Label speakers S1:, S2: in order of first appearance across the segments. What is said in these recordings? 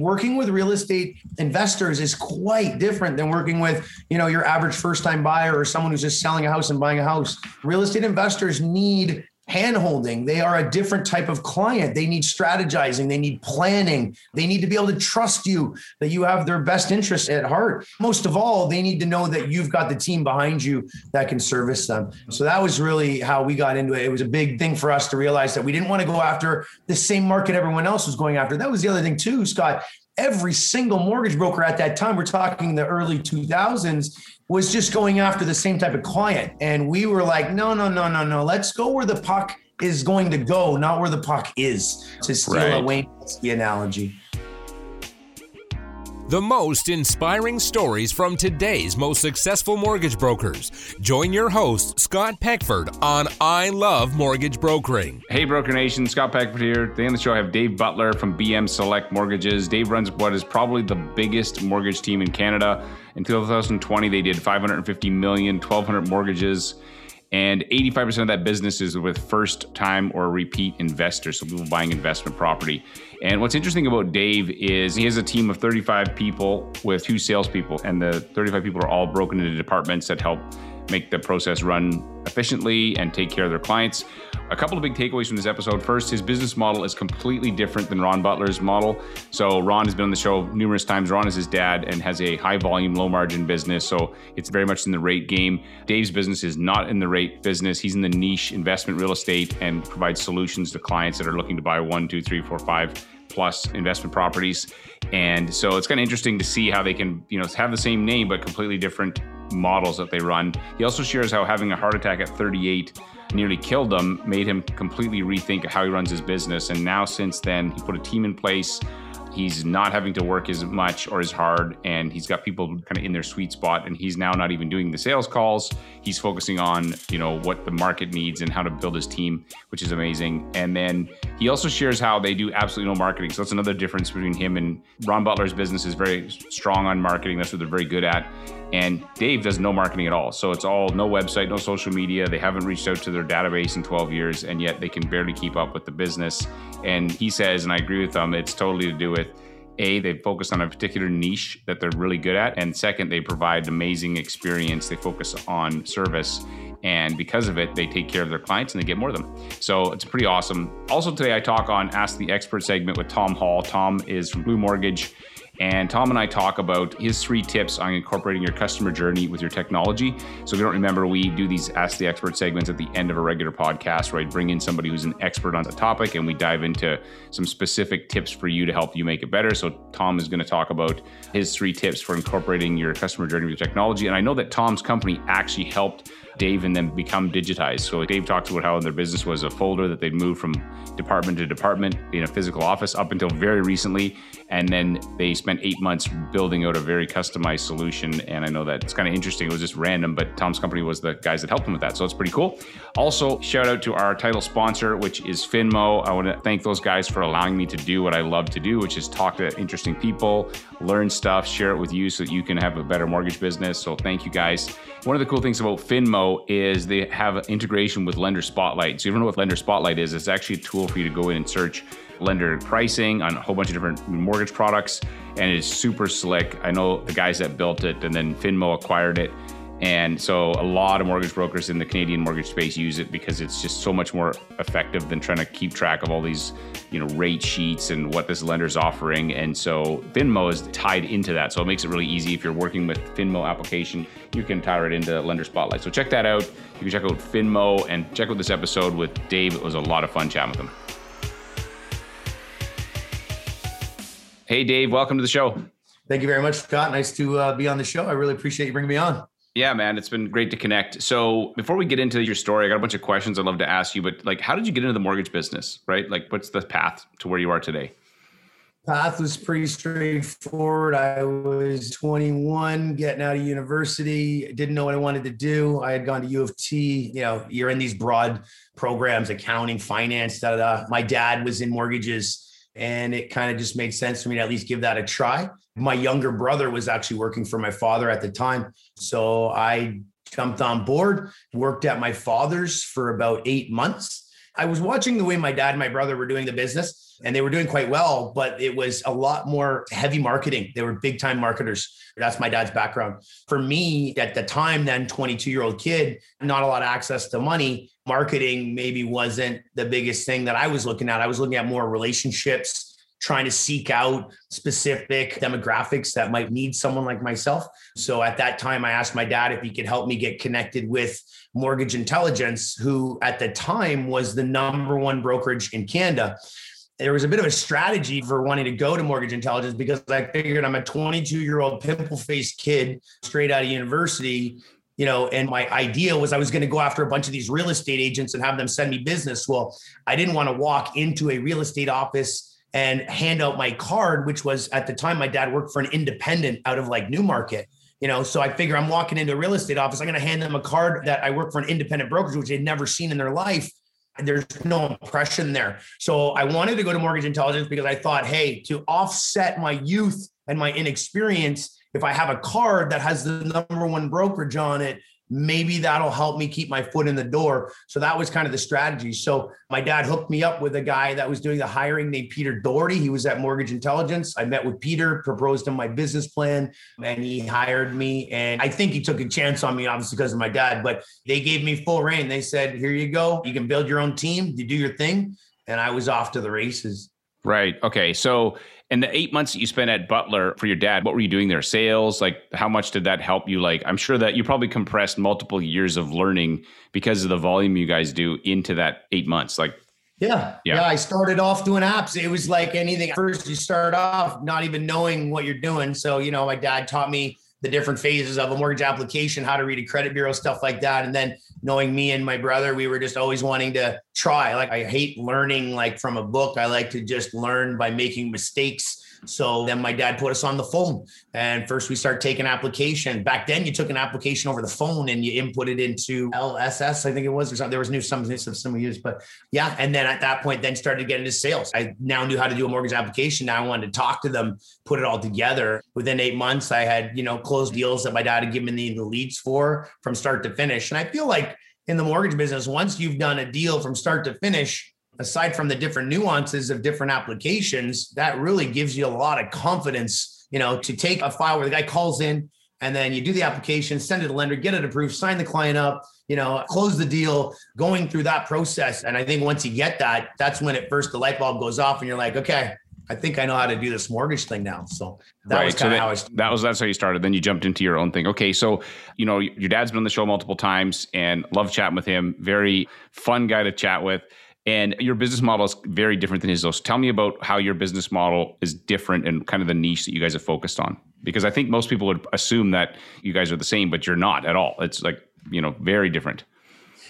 S1: working with real estate investors is quite different than working with, you know, your average first time buyer or someone who's just selling a house and buying a house. Real estate investors need handholding. They are a different type of client. They need strategizing. They need planning. They need to be able to trust you that you have their best interests at heart. Most of all, they need to know that you've got the team behind you that can service them. So that was really how we got into it. It was a big thing for us to realize that we didn't want to go after the same market everyone else was going after. That was the other thing too, Scott every single mortgage broker at that time, we're talking the early 2000s, was just going after the same type of client. And we were like, no, no, no, no, no. Let's go where the puck is going to go, not where the puck is, to steal right. a Wayne the analogy.
S2: The most inspiring stories from today's most successful mortgage brokers. Join your host, Scott Peckford, on I Love Mortgage Brokering.
S3: Hey, Broker Nation, Scott Peckford here. Today on the show, I have Dave Butler from BM Select Mortgages. Dave runs what is probably the biggest mortgage team in Canada. In 2020, they did 550 million, 1,200 mortgages and 85% of that business is with first time or repeat investors, so people buying investment property. And what's interesting about Dave is he has a team of 35 people with two salespeople, and the 35 people are all broken into departments that help make the process run efficiently and take care of their clients. A couple of big takeaways from this episode. First, his business model is completely different than Ron Butler's model. So, Ron has been on the show numerous times. Ron is his dad and has a high volume, low margin business. So, it's very much in the rate game. Dave's business is not in the rate business. He's in the niche investment real estate and provides solutions to clients that are looking to buy one, two, three, four, five plus investment properties. And so it's kind of interesting to see how they can, you know, have the same name but completely different models that they run. He also shares how having a heart attack at 38 nearly killed him, made him completely rethink how he runs his business. And now, since then, he put a team in place He's not having to work as much or as hard, and he's got people kind of in their sweet spot. And he's now not even doing the sales calls. He's focusing on you know what the market needs and how to build his team, which is amazing. And then he also shares how they do absolutely no marketing. So that's another difference between him and Ron Butler's business is very strong on marketing. That's what they're very good at. And Dave does no marketing at all. So it's all no website, no social media. They haven't reached out to their database in 12 years, and yet they can barely keep up with the business. And he says, and I agree with him, it's totally to do with a, they focus on a particular niche that they're really good at. And second, they provide amazing experience. They focus on service. And because of it, they take care of their clients and they get more of them. So it's pretty awesome. Also, today I talk on Ask the Expert segment with Tom Hall. Tom is from Blue Mortgage. And Tom and I talk about his three tips on incorporating your customer journey with your technology. So if you don't remember, we do these Ask the Expert segments at the end of a regular podcast where I bring in somebody who's an expert on the topic and we dive into some specific tips for you to help you make it better. So Tom is going to talk about his three tips for incorporating your customer journey with technology. And I know that Tom's company actually helped Dave and then become digitized. So Dave talks about how in their business was a folder that they'd moved from department to department in a physical office up until very recently. And then they spent eight months building out a very customized solution. And I know that it's kind of interesting. It was just random, but Tom's company was the guys that helped him with that. So it's pretty cool. Also, shout out to our title sponsor, which is Finmo. I want to thank those guys for allowing me to do what I love to do, which is talk to interesting people, learn stuff, share it with you so that you can have a better mortgage business. So thank you guys. One of the cool things about Finmo is they have integration with Lender Spotlight. So you don't know what Lender Spotlight is, it's actually a tool for you to go in and search lender pricing on a whole bunch of different mortgage products. And it's super slick. I know the guys that built it and then Finmo acquired it and so a lot of mortgage brokers in the Canadian mortgage space use it because it's just so much more effective than trying to keep track of all these, you know, rate sheets and what this lender's offering. And so Finmo is tied into that. So it makes it really easy. If you're working with Finmo application, you can tie it into Lender Spotlight. So check that out. You can check out Finmo and check out this episode with Dave. It was a lot of fun chatting with him. Hey, Dave, welcome to the show.
S1: Thank you very much, Scott. Nice to uh, be on the show. I really appreciate you bringing me on.
S3: Yeah, man, it's been great to connect. So before we get into your story, I got a bunch of questions I'd love to ask you. But like, how did you get into the mortgage business? Right? Like, what's the path to where you are today?
S1: Path was pretty straightforward. I was 21, getting out of university, didn't know what I wanted to do. I had gone to U of T. You know, you're in these broad programs, accounting, finance, da da. My dad was in mortgages and it kind of just made sense for me to at least give that a try. My younger brother was actually working for my father at the time. So I jumped on board, worked at my father's for about eight months. I was watching the way my dad and my brother were doing the business and they were doing quite well, but it was a lot more heavy marketing. They were big time marketers. That's my dad's background. For me, at the time, then 22 year old kid, not a lot of access to money. Marketing maybe wasn't the biggest thing that I was looking at. I was looking at more relationships, trying to seek out specific demographics that might need someone like myself. So at that time, I asked my dad if he could help me get connected with Mortgage Intelligence, who at the time was the number one brokerage in Canada. There was a bit of a strategy for wanting to go to Mortgage Intelligence because I figured I'm a 22 year old pimple faced kid straight out of university you know, and my idea was I was going to go after a bunch of these real estate agents and have them send me business. Well, I didn't want to walk into a real estate office and hand out my card, which was at the time my dad worked for an independent out of like Newmarket. You know, so I figure I'm walking into a real estate office. I'm going to hand them a card that I work for an independent brokerage, which they'd never seen in their life. There's no impression there. So I wanted to go to mortgage intelligence because I thought, hey, to offset my youth and my inexperience, if I have a card that has the number one brokerage on it, maybe that'll help me keep my foot in the door. So that was kind of the strategy. So my dad hooked me up with a guy that was doing the hiring named Peter Doherty. He was at Mortgage Intelligence. I met with Peter, proposed him my business plan, and he hired me. And I think he took a chance on me, obviously, because of my dad, but they gave me full reign. They said, here you go. You can build your own team, you do your thing. And I was off to the races.
S3: Right. Okay. So in the eight months that you spent at Butler for your dad, what were you doing there? Sales? Like, how much did that help you? Like, I'm sure that you probably compressed multiple years of learning because of the volume you guys do into that eight months. Like,
S1: yeah, yeah. Yeah. I started off doing apps. It was like anything. First, you start off not even knowing what you're doing. So, you know, my dad taught me the different phases of a mortgage application, how to read a credit bureau, stuff like that. And then knowing me and my brother, we were just always wanting to try. Like I hate learning like from a book. I like to just learn by making mistakes so then my dad put us on the phone. And first we start taking application. Back then you took an application over the phone and you input it into LSS, I think it was, or something. There was new some system we used, but yeah. And then at that point, then started to get into sales. I now knew how to do a mortgage application. Now I wanted to talk to them, put it all together. Within eight months, I had, you know, closed deals that my dad had given me the leads for from start to finish. And I feel like in the mortgage business, once you've done a deal from start to finish, aside from the different nuances of different applications, that really gives you a lot of confidence, you know, to take a file where the guy calls in and then you do the application, send it to lender, get it approved, sign the client up, you know, close the deal, going through that process. And I think once you get that, that's when at first the light bulb goes off and you're like, okay, I think I know how to do this mortgage thing now. So that right. was kind so of how I started.
S3: That was that's how you started. Then you jumped into your own thing. Okay, so you know your dad's been on the show multiple times and love chatting with him. Very fun guy to chat with. And your business model is very different than his. So tell me about how your business model is different and kind of the niche that you guys have focused on. Because I think most people would assume that you guys are the same, but you're not at all. It's like, you know, very different.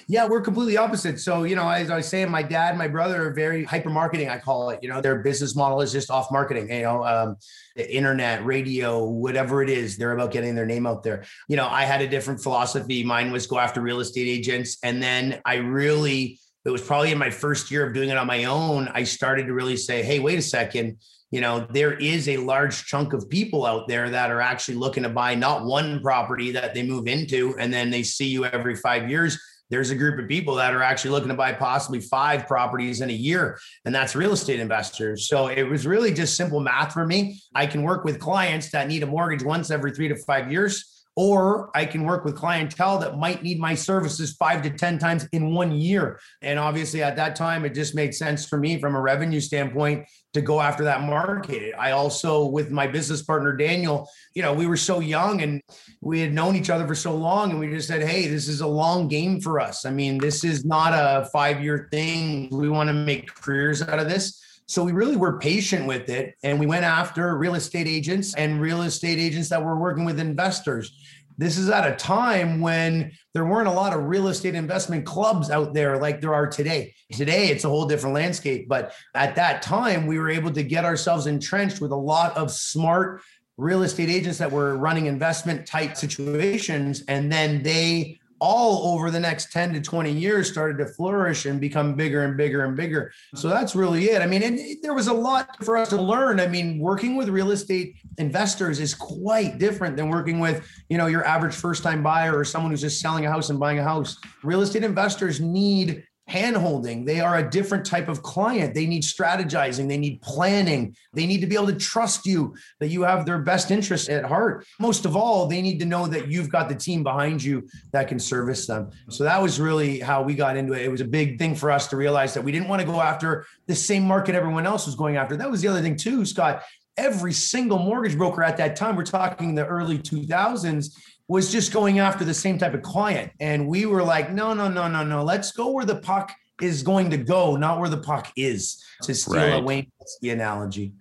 S1: Yeah, we're completely opposite. So, you know, as I was saying, my dad and my brother are very hyper marketing, I call it. You know, their business model is just off marketing, you know, um, the internet, radio, whatever it is, they're about getting their name out there. You know, I had a different philosophy. Mine was go after real estate agents. And then I really, it was probably in my first year of doing it on my own, I started to really say, hey, wait a second. You know, there is a large chunk of people out there that are actually looking to buy not one property that they move into and then they see you every five years. There's a group of people that are actually looking to buy possibly five properties in a year, and that's real estate investors. So it was really just simple math for me. I can work with clients that need a mortgage once every three to five years or I can work with clientele that might need my services five to 10 times in one year. And obviously, at that time, it just made sense for me from a revenue standpoint to go after that market. I also, with my business partner, Daniel, you know, we were so young and we had known each other for so long. And we just said, hey, this is a long game for us. I mean, this is not a five year thing. We want to make careers out of this. So we really were patient with it and we went after real estate agents and real estate agents that were working with investors. This is at a time when there weren't a lot of real estate investment clubs out there like there are today. Today, it's a whole different landscape. But at that time, we were able to get ourselves entrenched with a lot of smart real estate agents that were running investment type situations. And then they all over the next 10 to 20 years started to flourish and become bigger and bigger and bigger. So uh-huh. that's really it. I mean, it, there was a lot for us to learn. I mean, working with real estate investors is quite different than working with, you know, your average first time buyer or someone who's just selling a house and buying a house. Real estate investors need handholding. They are a different type of client. They need strategizing, they need planning, they need to be able to trust you that you have their best interests at heart. Most of all, they need to know that you've got the team behind you that can service them. So that was really how we got into it. It was a big thing for us to realize that we didn't want to go after the same market everyone else was going after. That was the other thing too, Scott. Every single mortgage broker at that time, we're talking the early 2000s, was just going after the same type of client. And we were like, no, no, no, no, no. Let's go where the puck is going to go, not where the puck is. To steal right. a Wayne the analogy.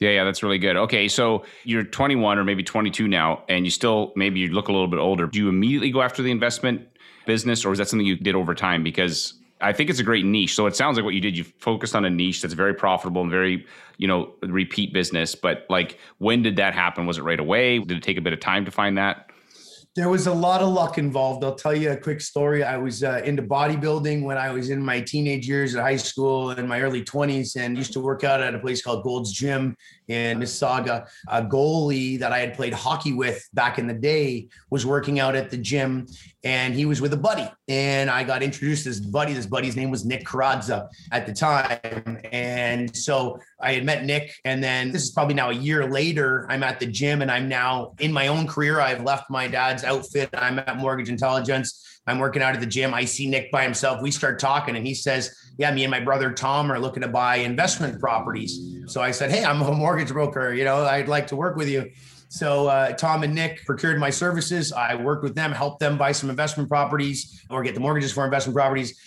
S3: Yeah, yeah, that's really good. Okay, so you're 21 or maybe 22 now, and you still maybe you look a little bit older. Do you immediately go after the investment business, or is that something you did over time? Because I think it's a great niche. So it sounds like what you did, you focused on a niche that's very profitable and very, you know, repeat business. But like, when did that happen? Was it right away? Did it take a bit of time to find that?
S1: There was a lot of luck involved. I'll tell you a quick story. I was uh, into bodybuilding when I was in my teenage years at high school in my early 20s and used to work out at a place called Gold's Gym in Mississauga. A goalie that I had played hockey with back in the day was working out at the gym and he was with a buddy. And I got introduced to this buddy. This buddy's name was Nick Karadza at the time. And so I had met Nick. And then this is probably now a year later. I'm at the gym and I'm now in my own career. I've left my dad's outfit. I'm at Mortgage Intelligence. I'm working out at the gym. I see Nick by himself. We start talking and he says, Yeah, me and my brother Tom are looking to buy investment properties. So I said, Hey, I'm a mortgage broker. You know, I'd like to work with you. So uh, Tom and Nick procured my services. I worked with them, helped them buy some investment properties or get the mortgages for investment properties.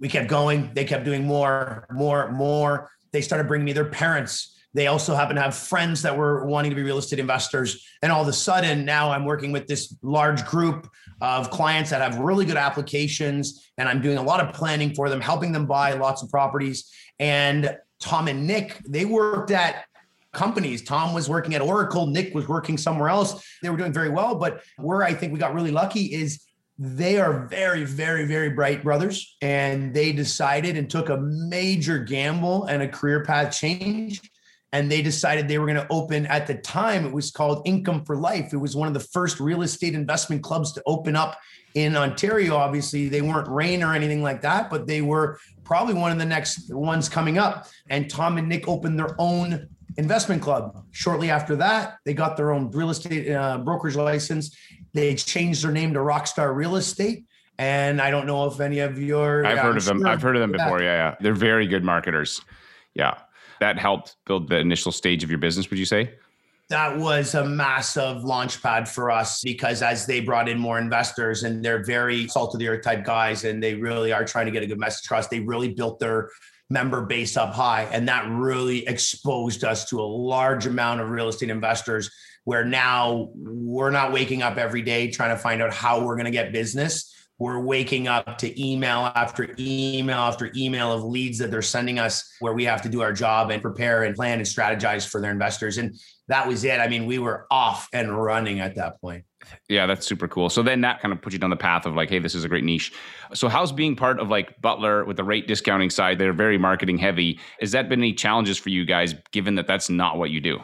S1: We kept going. They kept doing more, more, more. They started bringing me their parents. They also happen to have friends that were wanting to be real estate investors. And all of a sudden, now I'm working with this large group of clients that have really good applications. And I'm doing a lot of planning for them, helping them buy lots of properties. And Tom and Nick, they worked at companies. Tom was working at Oracle, Nick was working somewhere else. They were doing very well. But where I think we got really lucky is they are very, very, very bright brothers. And they decided and took a major gamble and a career path change. And they decided they were going to open at the time, it was called Income for Life. It was one of the first real estate investment clubs to open up in Ontario. Obviously, they weren't REIN or anything like that, but they were probably one of the next ones coming up. And Tom and Nick opened their own investment club. Shortly after that, they got their own real estate uh, brokerage license. They changed their name to Rockstar Real Estate. And I don't know if any of your
S3: I've yeah, heard I'm of them. I've heard of them before. Yeah, yeah. They're very good marketers. Yeah. That helped build the initial stage of your business, would you say?
S1: That was a massive launch pad for us because as they brought in more investors and they're very salt of the earth type guys and they really are trying to get a good message across, they really built their member base up high. And that really exposed us to a large amount of real estate investors where now we're not waking up every day trying to find out how we're going to get business. We're waking up to email after email after email of leads that they're sending us where we have to do our job and prepare and plan and strategize for their investors. And that was it. I mean, we were off and running at that point.
S3: Yeah, that's super cool. So then that kind of put you down the path of like, hey, this is a great niche. So how's being part of like Butler with the rate discounting side? They're very marketing heavy. Has that been any challenges for you guys, given that that's not what you do?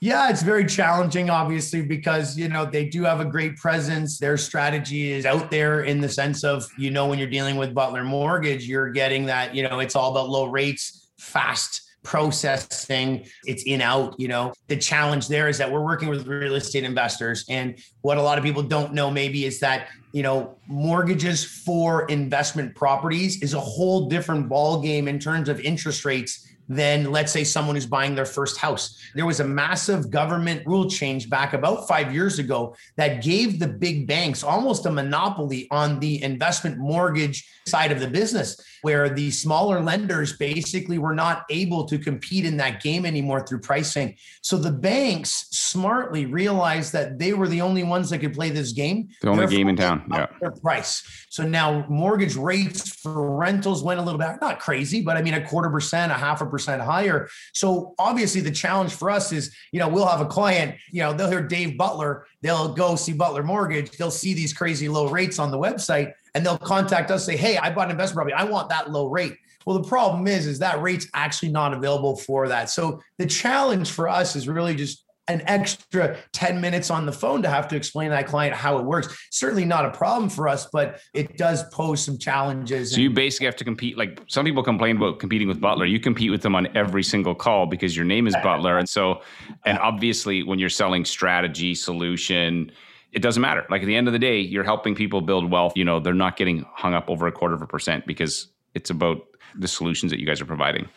S1: Yeah, it's very challenging, obviously, because you know they do have a great presence. Their strategy is out there in the sense of you know when you're dealing with Butler Mortgage, you're getting that you know it's all about low rates, fast processing it's in out you know the challenge there is that we're working with real estate investors and what a lot of people don't know maybe is that you know mortgages for investment properties is a whole different ball game in terms of interest rates than let's say someone who's buying their first house. There was a massive government rule change back about 5 years ago that gave the big banks almost a monopoly on the investment mortgage side of the business where the smaller lenders basically were not able to compete in that game anymore through pricing. So the banks smartly realized that they were the only ones that could play this game.
S3: The only game in town. Yeah.
S1: Their price. So now mortgage rates for rentals went a little bit not crazy, but I mean a quarter percent, a half a percent higher. So obviously the challenge for us is, you know, we'll have a client, you know, they'll hear Dave Butler, they'll go see Butler Mortgage, they'll see these crazy low rates on the website and they'll contact us say, "Hey, I bought an investment property. I want that low rate." Well, the problem is is that rate's actually not available for that. So the challenge for us is really just an extra 10 minutes on the phone to have to explain to that client how it works. Certainly not a problem for us, but it does pose some challenges.
S3: So you basically have to compete. Like some people complain about competing with Butler. You compete with them on every single call because your name is Butler. And so, and obviously when you're selling strategy, solution, it doesn't matter. Like at the end of the day, you're helping people build wealth. You know, they're not getting hung up over a quarter of a percent because it's about the solutions that you guys are providing.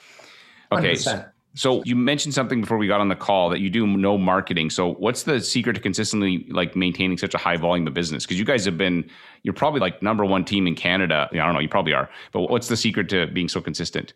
S3: Okay. 100%. So you mentioned something before we got on the call that you do no marketing. So what's the secret to consistently like maintaining such a high volume of business? Because you guys have been, you're probably like number one team in Canada. I don't know, you probably are. But what's the secret to being so consistent?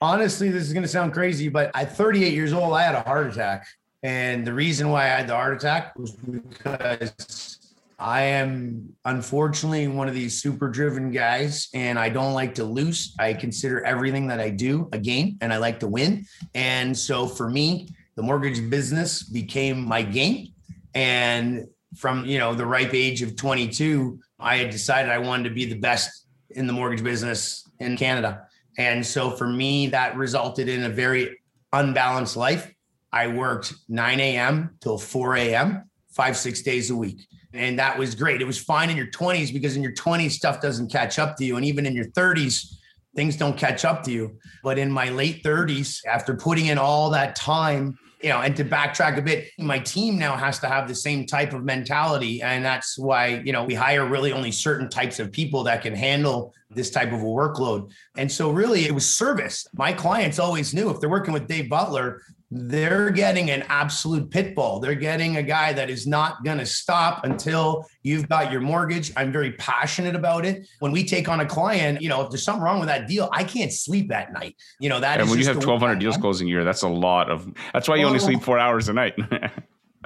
S1: Honestly, this is going to sound crazy, but at 38 years old, I had a heart attack. And the reason why I had the heart attack was because I am unfortunately one of these super driven guys and I don't like to lose. I consider everything that I do a game and I like to win. And so for me, the mortgage business became my game. And from, you know, the ripe age of 22, I had decided I wanted to be the best in the mortgage business in Canada. And so for me, that resulted in a very unbalanced life. I worked 9 a.m. till 4 a.m., five, six days a week. And that was great. It was fine in your 20s because in your 20s, stuff doesn't catch up to you. And even in your 30s, things don't catch up to you. But in my late 30s, after putting in all that time, you know, and to backtrack a bit, my team now has to have the same type of mentality. And that's why, you know, we hire really only certain types of people that can handle this type of a workload. And so, really, it was service. My clients always knew if they're working with Dave Butler, they're getting an absolute pit bull. They're getting a guy that is not going to stop until you've got your mortgage. I'm very passionate about it. When we take on a client, you know, if there's something wrong with that deal, I can't sleep at night. You know, that
S3: and when you have 1,200 deals closing a year, that's a lot of, that's why you only sleep four hours a night.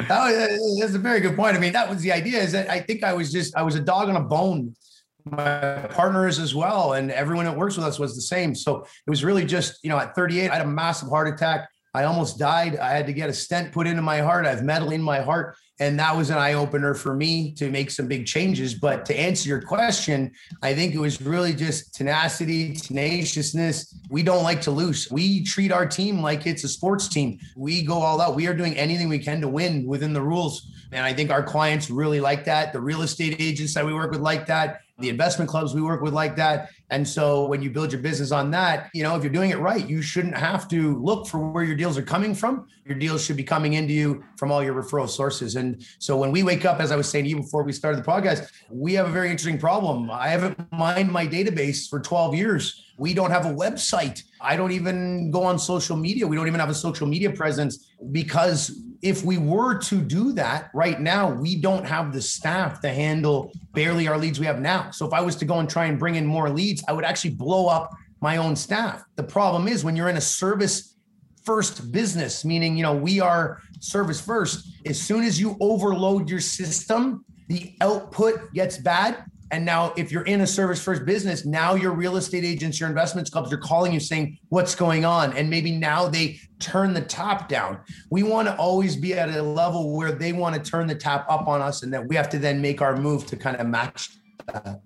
S1: oh, that's a very good point. I mean, that was the idea is that I think I was just, I was a dog on a bone my partners as well and everyone that works with us was the same so it was really just you know at 38 i had a massive heart attack I almost died. I had to get a stent put into my heart. I have metal in my heart. And that was an eye opener for me to make some big changes. But to answer your question, I think it was really just tenacity, tenaciousness. We don't like to lose. We treat our team like it's a sports team. We go all out. We are doing anything we can to win within the rules. And I think our clients really like that. The real estate agents that we work with like that the investment clubs we work with like that. And so when you build your business on that, you know, if you're doing it right, you shouldn't have to look for where your deals are coming from. Your deals should be coming into you from all your referral sources. And so when we wake up, as I was saying to you before we started the podcast, we have a very interesting problem. I haven't mined my database for 12 years. We don't have a website. I don't even go on social media. We don't even have a social media presence because if we were to do that right now, we don't have the staff to handle barely our leads we have now. So if I was to go and try and bring in more leads, I would actually blow up my own staff. The problem is when you're in a service first business, meaning, you know, we are service first, as soon as you overload your system, the output gets bad and now, if you're in a service first business, now your real estate agents, your investments clubs are calling you saying, What's going on? And maybe now they turn the tap down. We want to always be at a level where they want to turn the tap up on us and that we have to then make our move to kind of match that.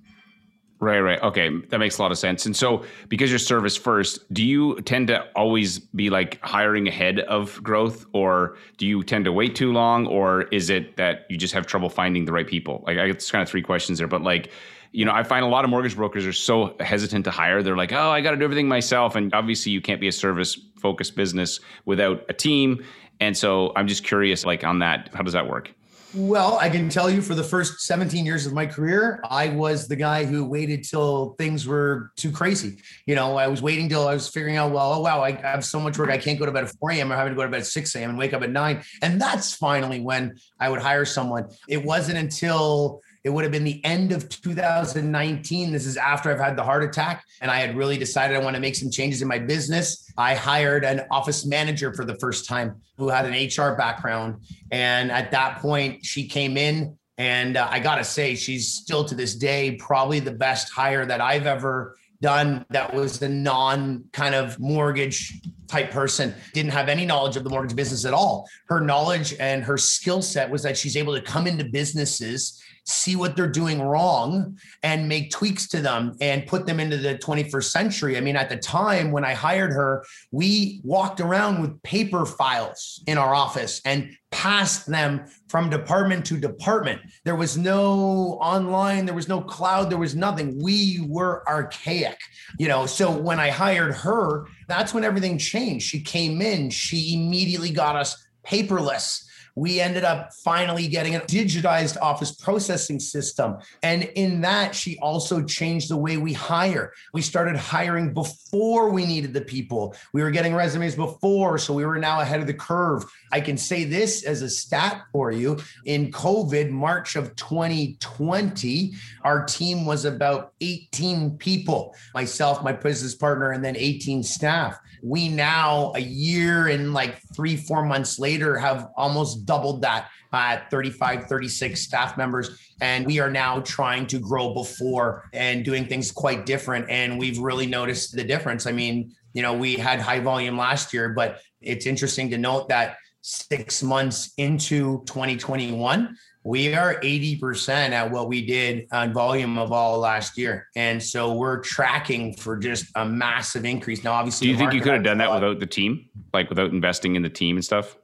S3: Right, right. Okay, that makes a lot of sense. And so, because you're service first, do you tend to always be like hiring ahead of growth, or do you tend to wait too long, or is it that you just have trouble finding the right people? Like, I get kind of three questions there, but like, you know, I find a lot of mortgage brokers are so hesitant to hire. They're like, oh, I got to do everything myself, and obviously, you can't be a service focused business without a team. And so, I'm just curious, like, on that, how does that work?
S1: Well, I can tell you for the first 17 years of my career, I was the guy who waited till things were too crazy. You know, I was waiting till I was figuring out, well, oh, wow, I have so much work. I can't go to bed at 4 a.m. or having to go to bed at 6 a.m. and wake up at 9. And that's finally when I would hire someone. It wasn't until it would have been the end of 2019. This is after I've had the heart attack and I had really decided I want to make some changes in my business. I hired an office manager for the first time who had an HR background. And at that point, she came in and uh, I got to say, she's still to this day probably the best hire that I've ever done that was the non kind of mortgage type person, didn't have any knowledge of the mortgage business at all. Her knowledge and her skill set was that she's able to come into businesses see what they're doing wrong and make tweaks to them and put them into the 21st century. I mean, at the time when I hired her, we walked around with paper files in our office and passed them from department to department. There was no online, there was no cloud, there was nothing. We were archaic, you know. So when I hired her, that's when everything changed. She came in, she immediately got us paperless we ended up finally getting a digitized office processing system. And in that, she also changed the way we hire. We started hiring before we needed the people. We were getting resumes before, so we were now ahead of the curve. I can say this as a stat for you. In COVID, March of 2020, our team was about 18 people myself, my business partner, and then 18 staff. We now, a year and like three, four months later, have almost doubled that at 35, 36 staff members. And we are now trying to grow before and doing things quite different. And we've really noticed the difference. I mean, you know, we had high volume last year, but it's interesting to note that six months into 2021, we are 80% at what we did on volume of all last year. And so we're tracking for just a massive increase. Now, obviously,
S3: do you think you could have done that without the team, like without investing in the team and stuff?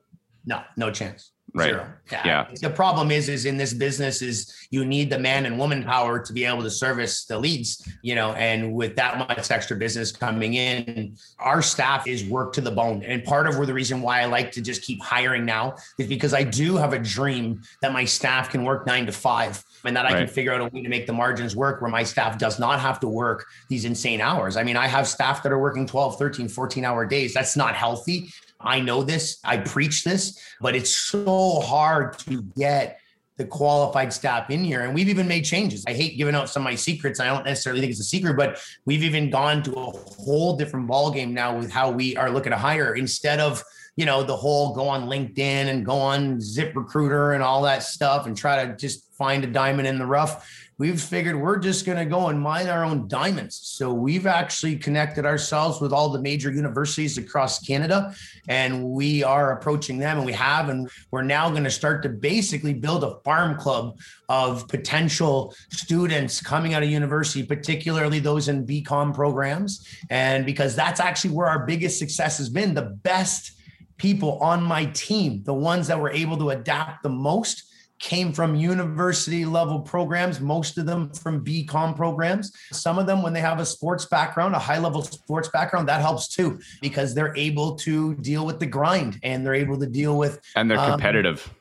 S1: No, no chance.
S3: Right.
S1: Zero.
S3: Yeah. yeah.
S1: The problem is, is in this business is you need the man and woman power to be able to service the leads, you know, and with that much extra business coming in, our staff is work to the bone. And part of where the reason why I like to just keep hiring now is because I do have a dream that my staff can work nine to five and that I right. can figure out a way to make the margins work where my staff does not have to work these insane hours. I mean, I have staff that are working 12, 13, 14 hour days. That's not healthy. I know this, I preach this, but it's so hard to get the qualified staff in here. And we've even made changes. I hate giving out some of my secrets. I don't necessarily think it's a secret, but we've even gone to a whole different ballgame now with how we are looking to hire instead of you know the whole go on linkedin and go on ZipRecruiter and all that stuff and try to just find a diamond in the rough we've figured we're just going to go and mine our own diamonds. So we've actually connected ourselves with all the major universities across Canada and we are approaching them and we have, and we're now going to start to basically build a farm club of potential students coming out of university, particularly those in BCom programs. And because that's actually where our biggest success has been, the best people on my team, the ones that were able to adapt the most came from university level programs, most of them from BCom programs. Some of them, when they have a sports background, a high level sports background, that helps too, because they're able to deal with the grind and they're able to deal with.
S3: And they're um, competitive.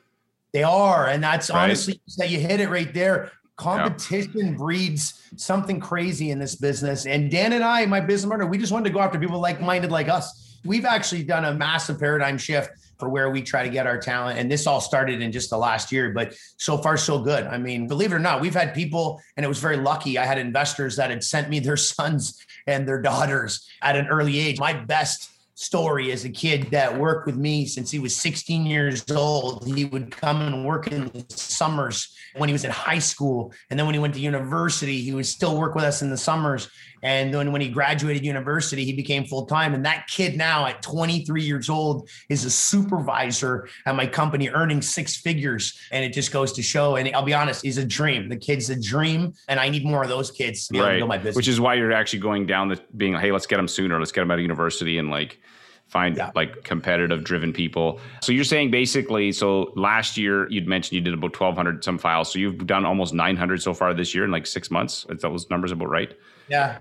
S1: They are. And that's right? honestly, that you hit it right there. Competition breeds something crazy in this business. And Dan and I, my business partner, we just wanted to go after people like minded like us. We've actually done a massive paradigm shift for where we try to get our talent. And this all started in just the last year, but so far so good. I mean, believe it or not, we've had people, and it was very lucky. I had investors that had sent me their sons and their daughters at an early age. My best story as a kid that worked with me since he was 16 years old. He would come and work in the summers when he was in high school. And then when he went to university, he would still work with us in the summers. And then when he graduated university, he became full time. And that kid now at 23 years old is a supervisor at my company earning six figures. And it just goes to show. And I'll be honest, he's a dream. The kid's a dream. And I need more of those kids to be right. able to build my business.
S3: Which is why you're actually going down the being, hey, let's get them sooner. Let's get them out of university and like find yeah. like competitive driven people. So you're saying basically, so last year you'd mentioned you did about 1200 some files. So you've done almost 900 so far this year in like six months. Is those numbers about right?
S1: Yeah.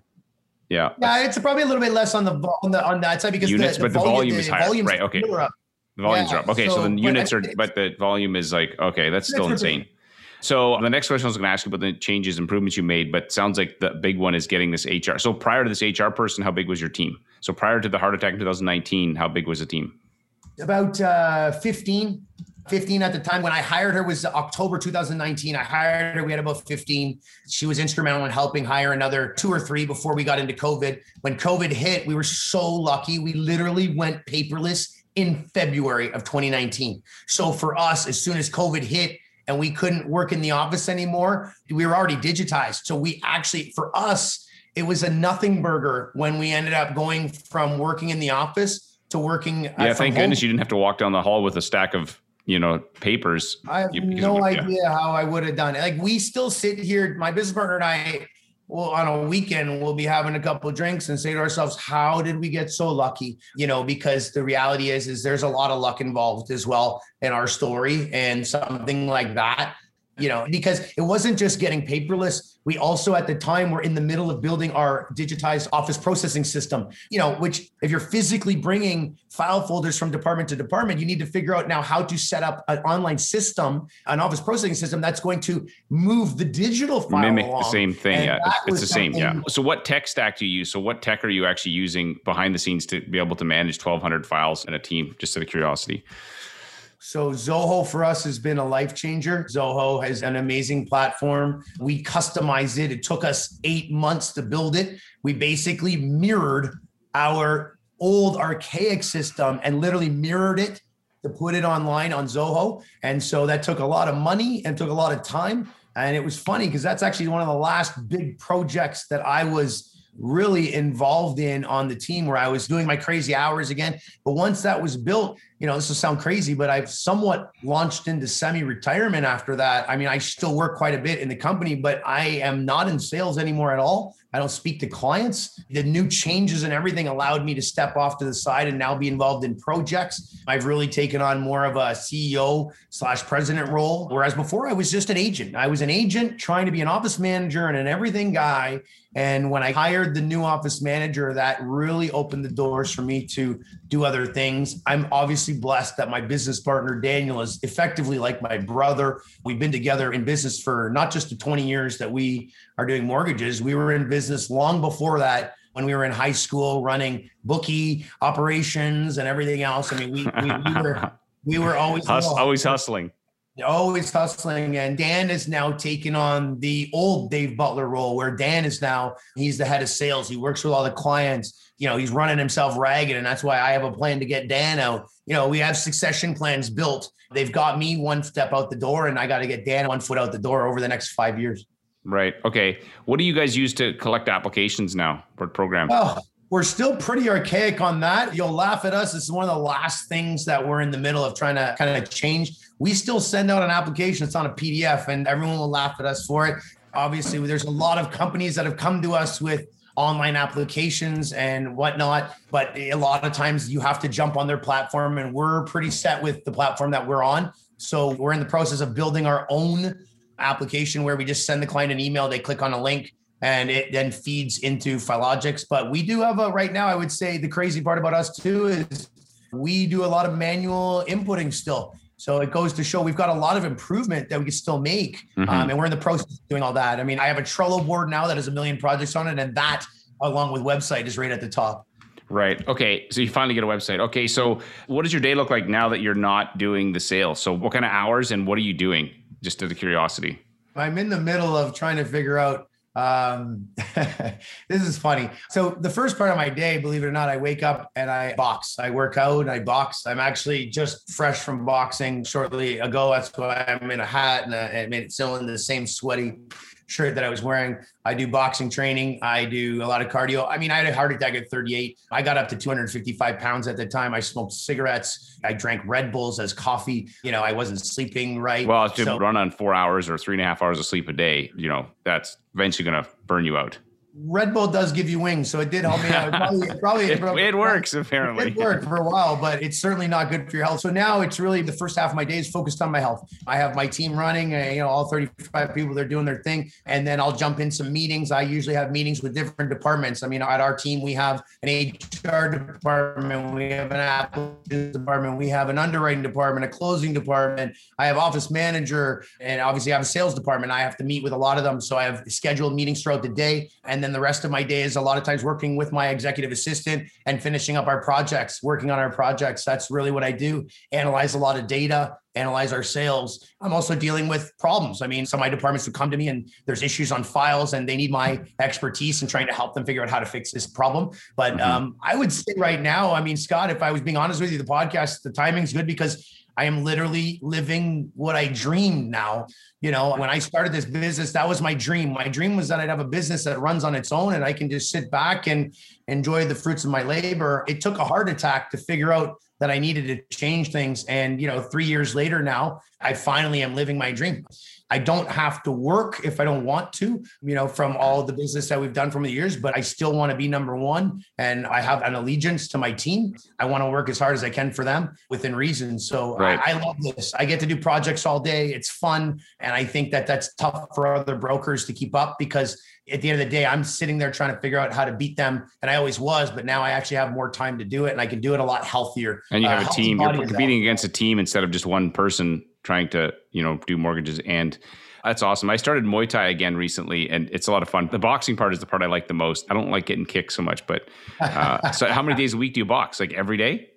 S3: Yeah.
S1: Yeah, it's probably a little bit less on the on the on that side because
S3: units,
S1: the,
S3: the but volume, the volume is higher. Right. Okay. The volumes yeah, are up. Okay, so, so the units are, but the volume is like okay, that's still insane. So the next question I was going to ask you about the changes, improvements you made, but sounds like the big one is getting this HR. So prior to this HR person, how big was your team? So prior to the heart attack in 2019, how big was the team?
S1: About uh, 15. 15 at the time when I hired her was October 2019. I hired her. We had about 15. She was instrumental in helping hire another two or three before we got into COVID. When COVID hit, we were so lucky. We literally went paperless in February of 2019. So for us, as soon as COVID hit and we couldn't work in the office anymore, we were already digitized. So we actually, for us, it was a nothing burger when we ended up going from working in the office to working.
S3: Yeah, thank goodness you didn't have to walk down the hall with a stack of you know papers.
S1: I have no idea yeah. how I would have done it. Like we still sit here, my business partner and I. Well, on a weekend, we'll be having a couple of drinks and say to ourselves, "How did we get so lucky?" You know, because the reality is, is there's a lot of luck involved as well in our story, and something like that you know, because it wasn't just getting paperless. We also at the time were in the middle of building our digitized office processing system, you know, which if you're physically bringing file folders from department to department, you need to figure out now how to set up an online system, an office processing system that's going to move the digital file
S3: Mimic
S1: along.
S3: the same thing. And yeah, it's the same. Yeah. So what tech stack do you use? So what tech are you actually using behind the scenes to be able to manage 1200 files in a team, just out of curiosity?
S1: So Zoho for us has been a life changer. Zoho has an amazing platform. We customized it. It took us eight months to build it. We basically mirrored our old archaic system and literally mirrored it to put it online on Zoho. And so that took a lot of money and took a lot of time. And it was funny because that's actually one of the last big projects that I was really involved in on the team where I was doing my crazy hours again. But once that was built, you know, this will sound crazy, but I've somewhat launched into semi retirement after that. I mean, I still work quite a bit in the company, but I am not in sales anymore at all. I don't speak to clients. The new changes and everything allowed me to step off to the side and now be involved in projects. I've really taken on more of a CEO slash president role, whereas before I was just an agent. I was an agent trying to be an office manager and an everything guy. And when I hired the new office manager, that really opened the doors for me to do other things. I'm obviously blessed that my business partner, Daniel, is effectively like my brother. We've been together in business for not just the 20 years that we are doing mortgages, we were in business long before that when we were in high school running bookie operations and everything else. I mean, we, we, we were. We were always
S3: Hus- always hustling Oh,
S1: always hustling. And Dan is now taking on the old Dave Butler role where Dan is now, he's the head of sales. He works with all the clients. You know, he's running himself ragged. And that's why I have a plan to get Dan out. You know, we have succession plans built. They've got me one step out the door, and I got to get Dan one foot out the door over the next five years.
S3: Right. Okay. What do you guys use to collect applications now for programs?
S1: Oh, we're still pretty archaic on that. You'll laugh at us. This is one of the last things that we're in the middle of trying to kind of change we still send out an application. It's on a PDF, and everyone will laugh at us for it. Obviously, there's a lot of companies that have come to us with online applications and whatnot. But a lot of times you have to jump on their platform, and we're pretty set with the platform that we're on. So we're in the process of building our own application where we just send the client an email, they click on a link, and it then feeds into Filogix. But we do have a right now, I would say the crazy part about us too is we do a lot of manual inputting still. So it goes to show we've got a lot of improvement that we can still make. Mm-hmm. Um, and we're in the process of doing all that. I mean, I have a Trello board now that has a million projects on it, and that, along with website, is right at the top.
S3: Right. Okay. So you finally get a website. Okay. So what does your day look like now that you're not doing the sales? So what kind of hours and what are you doing? Just out of curiosity.
S1: I'm in the middle of trying to figure out um, this is funny. So the first part of my day, believe it or not, I wake up and I box. I work out. I box. I'm actually just fresh from boxing shortly ago. That's why I'm in a hat and, I made it still in the same sweaty shirt that I was wearing. I do boxing training. I do a lot of cardio. I mean, I had a heart attack at 38. I got up to 255 pounds at the time. I smoked cigarettes. I drank Red Bulls as coffee. You know, I wasn't sleeping right.
S3: Well, to so, run on four hours or three and a half hours of sleep a day, you know, that's eventually going to burn you out.
S1: Red Bull does give you wings, so it did help me out. Probably, probably,
S3: it, probably, it works apparently.
S1: It worked for a while, but it's certainly not good for your health. So now it's really the first half of my day is focused on my health. I have my team running, uh, you know, all 35 people, they're doing their thing, and then I'll jump in some meetings. I usually have meetings with different departments. I mean, at our team, we have an HR department, we have an applications department, we have an underwriting department, a closing department. I have office manager, and obviously I have a sales department. I have to meet with a lot of them, so I have scheduled meetings throughout the day, and then then the rest of my day is a lot of times working with my executive assistant and finishing up our projects, working on our projects. That's really what I do. Analyze a lot of data, analyze our sales. I'm also dealing with problems. I mean, some of my departments would come to me and there's issues on files and they need my expertise in trying to help them figure out how to fix this problem. But mm-hmm. um, I would say right now, I mean, Scott, if I was being honest with you, the podcast, the timing's good because I am literally living what I dreamed now. You know, when I started this business, that was my dream. My dream was that I'd have a business that runs on its own and I can just sit back and enjoy the fruits of my labor. It took a heart attack to figure out that I needed to change things. And, you know, three years later now, I finally am living my dream. I don't have to work if I don't want to, you know, from all the business that we've done from the years, but I still want to be number one. And I have an allegiance to my team. I want to work as hard as I can for them within reason. So right. I, I love this. I get to do projects all day. It's fun. And I think that that's tough for other brokers to keep up because at the end of the day, I'm sitting there trying to figure out how to beat them. And I always was, but now I actually have more time to do it and I can do it a lot healthier.
S3: And you have uh, a team, you're competing against a team instead of just one person trying to, you know, do mortgages. And that's awesome. I started Muay Thai again recently and it's a lot of fun. The boxing part is the part I like the most. I don't like getting kicked so much, but uh, so how many days a week do you box? Like every day?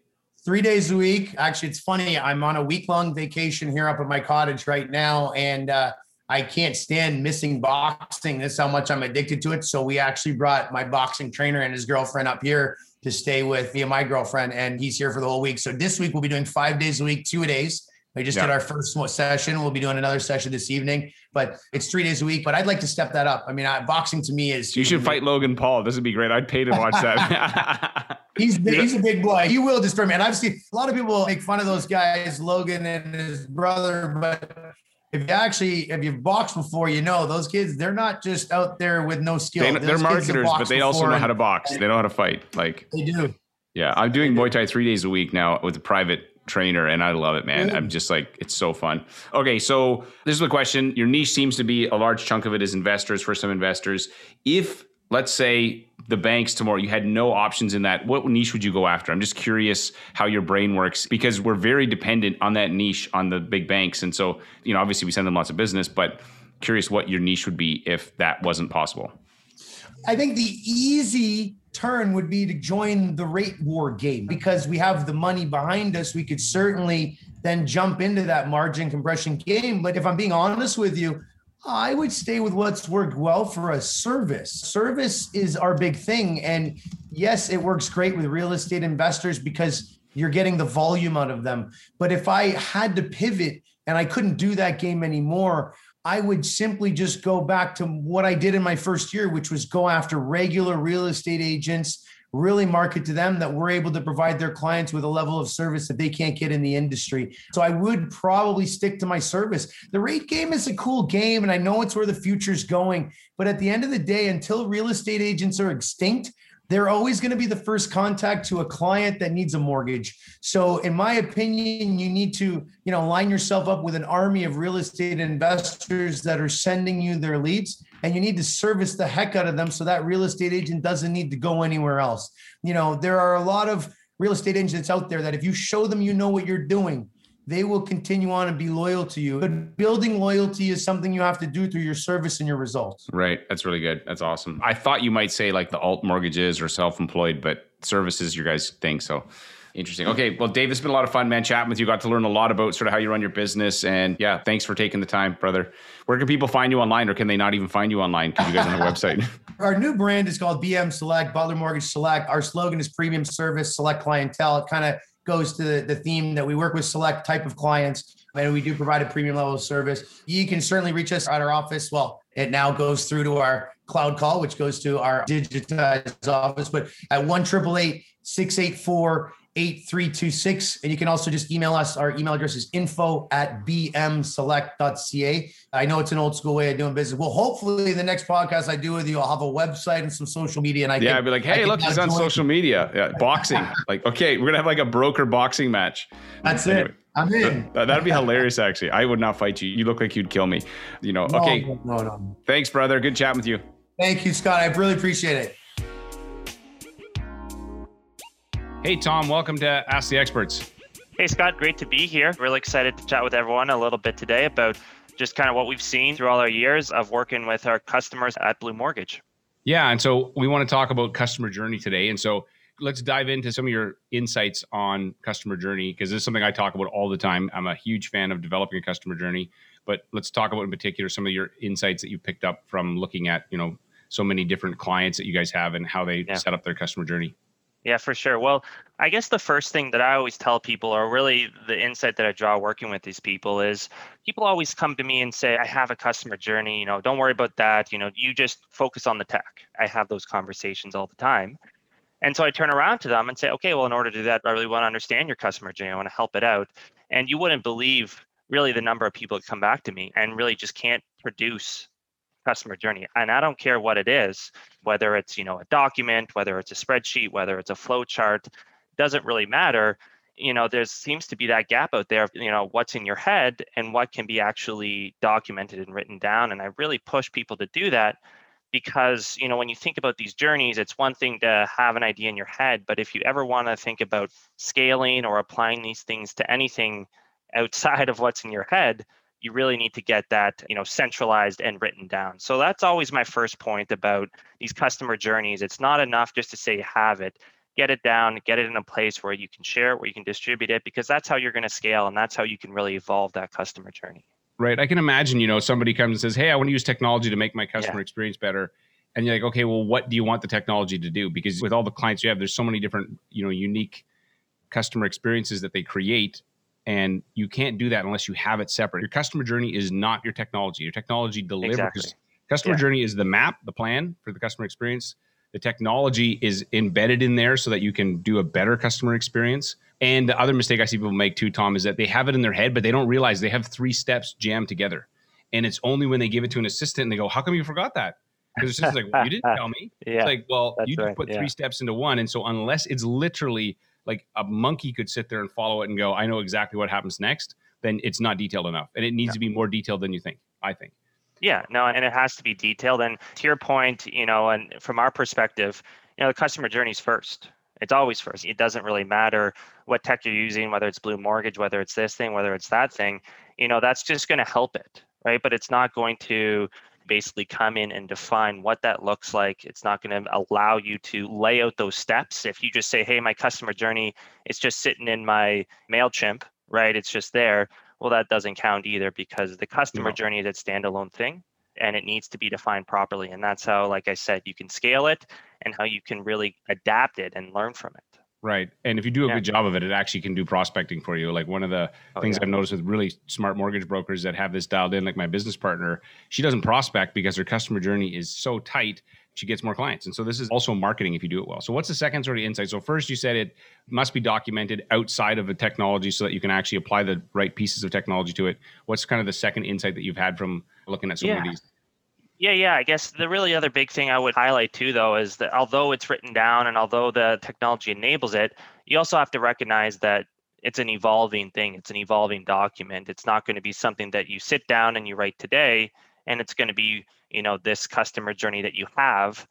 S1: Three days a week. Actually, it's funny. I'm on a week long vacation here up at my cottage right now. And, uh, I can't stand missing boxing. That's how much I'm addicted to it. So we actually brought my boxing trainer and his girlfriend up here to stay with me and my girlfriend, and he's here for the whole week. So this week we'll be doing five days a week, two days. We just yeah. did our first session. We'll be doing another session this evening, but it's three days a week. But I'd like to step that up. I mean, I, boxing to me is.
S3: You should fight Logan Paul. This would be great. I'd pay to watch
S1: that. he's he's a big boy. He will destroy me. And I've seen a lot of people make fun of those guys, Logan and his brother, but if you actually if you've boxed before, you know those kids they're not just out there with no skill.
S3: They, are marketers, but they also know how to box. They know how to fight. Like
S1: they do.
S3: Yeah, I'm doing Muay Thai three days a week now with a private trainer, and I love it, man. I'm just like it's so fun. Okay, so this is the question. Your niche seems to be a large chunk of it is investors for some investors. If let's say the banks tomorrow, you had no options in that, what niche would you go after? I'm just curious how your brain works because we're very dependent on that niche on the big banks. And so, you know, obviously we send them lots of business, but curious what your niche would be if that wasn't possible.
S1: I think the easy turn would be to join the rate war game because we have the money behind us. We could certainly then jump into that margin compression game. But if I'm being honest with you, I would stay with what's worked well for us service. Service is our big thing. And yes, it works great with real estate investors because you're getting the volume out of them. But if I had to pivot and I couldn't do that game anymore, I would simply just go back to what I did in my first year, which was go after regular real estate agents really market to them that we're able to provide their clients with a level of service that they can't get in the industry. So I would probably stick to my service. The rate game is a cool game, and I know it's where the future's going. But at the end of the day, until real estate agents are extinct, they're always going to be the first contact to a client that needs a mortgage. So in my opinion, you need to, you know, line yourself up with an army of real estate investors that are sending you their leads and you need to service the heck out of them so that real estate agent doesn't need to go anywhere else. You know, there are a lot of real estate agents out there that if you show them you know what you're doing, they will continue on and be loyal to you. But building loyalty is something you have to do through your service and your results.
S3: Right. That's really good. That's awesome. I thought you might say like the alt mortgages or self employed, but services, your guys think so. Interesting. Okay. Well, Dave, it's been a lot of fun, man, chatting with you. Got to learn a lot about sort of how you run your business. And yeah, thanks for taking the time, brother. Where can people find you online or can they not even find you online because you guys on the website?
S1: Our new brand is called BM Select, Butler Mortgage Select. Our slogan is premium service, select clientele. It kind of goes to the, the theme that we work with select type of clients and we do provide a premium level of service. You can certainly reach us at our office. Well, it now goes through to our cloud call, which goes to our digitized office, but at 1 684 8326. And you can also just email us. Our email address is info at bmselect.ca. I know it's an old school way of doing business. Well, hopefully the next podcast I do with you, I'll have a website and some social media. And I
S3: yeah, can, I'd be like, hey, look, he's on social media. Yeah, boxing. like, okay, we're gonna have like a broker boxing match.
S1: That's anyway. it. I'm in.
S3: That, would be hilarious, actually. I would not fight you. You look like you'd kill me. You know. No, okay. No, no. Thanks, brother. Good chatting with you.
S1: Thank you, Scott. I really appreciate it.
S3: Hey, Tom, welcome to Ask the Experts.
S4: Hey, Scott, great to be here. Really excited to chat with everyone a little bit today about just kind of what we've seen through all our years of working with our customers at Blue Mortgage.
S3: Yeah. And so we want to talk about customer journey today. And so let's dive into some of your insights on customer journey because this is something I talk about all the time. I'm a huge fan of developing a customer journey, but let's talk about in particular some of your insights that you picked up from looking at, you know, so many different clients that you guys have and how they yeah. set up their customer journey.
S4: Yeah, for sure. Well, I guess the first thing that I always tell people, or really the insight that I draw working with these people, is people always come to me and say, I have a customer journey, you know, don't worry about that. You know, you just focus on the tech. I have those conversations all the time. And so I turn around to them and say, okay, well, in order to do that, I really want to understand your customer journey. I want to help it out. And you wouldn't believe really the number of people that come back to me and really just can't produce customer journey. And i don't care what it is whether it's you know a document whether it's a spreadsheet whether it's a flow chart doesn't really matter. You know there seems to be that gap out there you know what's in your head and what can be actually documented and written down. And i really push people to do that because you know when you think about these journeys it's one thing to have an idea in your head but if you ever want to think about scaling or applying these things to anything outside of what's in your head you really need to get that you know centralized and written down. So that's always my first point about these customer journeys. It's not enough just to say have it. Get it down get it in a place where you can share it where you can distribute it because that's how you're going to scale and that's how you can really evolve that customer journey.
S3: Right. I can imagine you know somebody comes and says hey i want to use technology to make my customer yeah. experience better. And you're like okay well what do you want the technology to do? Because with all the clients you have there's so many different you know unique customer experiences that they create and you can't do that unless you have it separate. Your customer journey is not your technology. Your technology delivers. Exactly. Customer yeah. journey is the map, the plan for the customer experience. The technology is embedded in there so that you can do a better customer experience. And the other mistake I see people make too, Tom, is that they have it in their head, but they don't realize they have three steps jammed together. And it's only when they give it to an assistant and they go, How come you forgot that? Because it's just like, well, you didn't tell me. yeah, it's like, well, you just right. put yeah. three steps into one. And so unless it's literally like a monkey could sit there and follow it and go, I know exactly what happens next, then it's not detailed enough. And it needs yeah. to be more detailed than you think, I think.
S4: Yeah, no, and it has to be detailed. And to your point, you know, and from our perspective, you know, the customer journey is first. It's always first. It doesn't really matter what tech you're using, whether it's Blue Mortgage, whether it's this thing, whether it's that thing. You know, that's just going to help it, right? But it's not going to basically come in and define what that looks like. It's not going to allow you to lay out those steps. If you just say, hey, my customer journey is just sitting in my MailChimp, right? It's just there. Well, that doesn't count either because the customer no. journey is a standalone thing and it needs to be defined properly. And that's how, like I said, you can scale it and how you can really adapt it and learn from it.
S3: Right. And if you do a yeah. good job of it, it actually can do prospecting for you. Like one of the oh, things yeah. I've noticed with really smart mortgage brokers that have this dialed in, like my business partner, she doesn't prospect because her customer journey is so tight, she gets more clients. And so this is also marketing if you do it well. So what's the second sort of insight? So first you said it must be documented outside of the technology so that you can actually apply the right pieces of technology to it. What's kind of the second insight that you've had from looking at some yeah. of these?
S4: Yeah, yeah. I guess the really other big thing I would highlight too, though, is that although it's written down and although the technology enables it, you also have to recognize that it's an evolving thing. It's an evolving document. It's not going to be something that you sit down and you write today, and it's going to be, you know, this customer journey that you have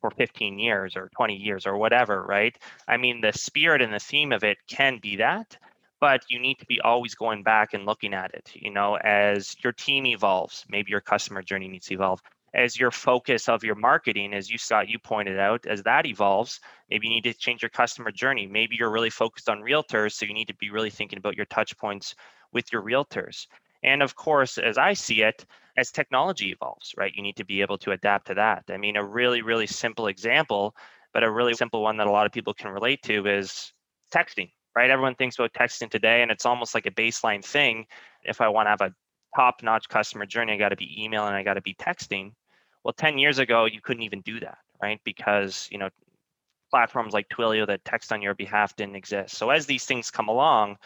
S4: for 15 years or 20 years or whatever, right? I mean, the spirit and the theme of it can be that, but you need to be always going back and looking at it you know as your team evolves maybe your customer journey needs to evolve as your focus of your marketing, as you saw, you pointed out, as that evolves, maybe you need to change your customer journey. Maybe you're really focused on realtors, so you need to be really thinking about your touch points with your realtors. And of course, as I see it, as technology evolves, right, you need to be able to adapt to that. I mean, a really, really simple example, but a really simple one that a lot of people can relate to is texting, right? Everyone thinks about texting today, and it's almost like a baseline thing. If I want to have a top notch customer journey, I got to be emailing, I got to be texting. Well, 10 years ago, you couldn't even do that, right? Because, you know, platforms like Twilio that text on your behalf didn't exist. So as these things come along,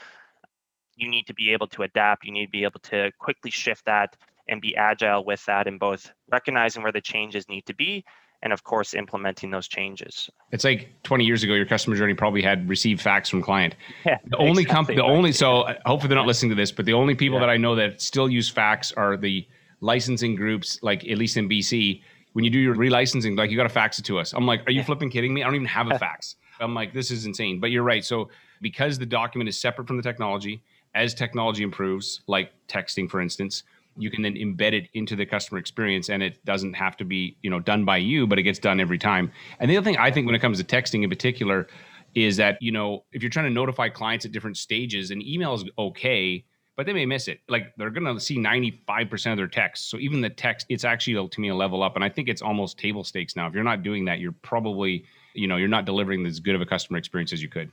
S4: you need to be able to adapt. You need to be able to quickly shift that and be agile with that in both recognizing where the changes need to be and of course implementing those changes.
S3: It's like 20 years ago your customer journey probably had received fax from client. Yeah, the only exactly company the right. only so uh, hopefully they're not listening to this but the only people yeah. that I know that still use fax are the licensing groups, like at least in BC, when you do your relicensing, like you got to fax it to us. I'm like, are you flipping kidding me? I don't even have a uh. fax. I'm like, this is insane. But you're right. So because the document is separate from the technology, as technology improves, like texting, for instance, you can then embed it into the customer experience and it doesn't have to be, you know, done by you, but it gets done every time. And the other thing I think when it comes to texting in particular is that, you know, if you're trying to notify clients at different stages, an email is okay but they may miss it. Like they're going to see 95% of their text. So even the text, it's actually to me a level up. And I think it's almost table stakes now. If you're not doing that, you're probably you know you're not delivering as good of a customer experience as you could.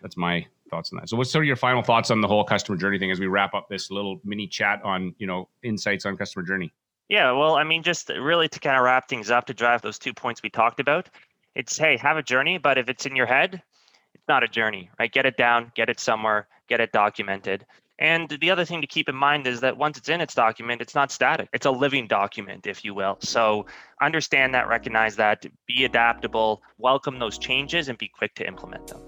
S3: That's my thoughts on that. So, what's sort of your final thoughts on the whole customer journey thing as we wrap up this little mini chat on you know insights on customer journey?
S4: Yeah, well, I mean, just really to kind of wrap things up to drive those two points we talked about. It's hey, have a journey, but if it's in your head, it's not a journey, right? Get it down, get it somewhere, get it documented. And the other thing to keep in mind is that once it's in its document, it's not static. It's a living document, if you will. So understand that, recognize that, be adaptable, welcome those changes, and be quick to implement them.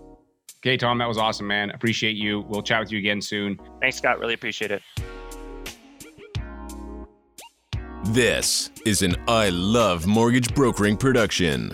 S3: Okay, Tom, that was awesome, man. Appreciate you. We'll chat with you again soon.
S4: Thanks, Scott. Really appreciate it.
S2: This is an I Love Mortgage Brokering production.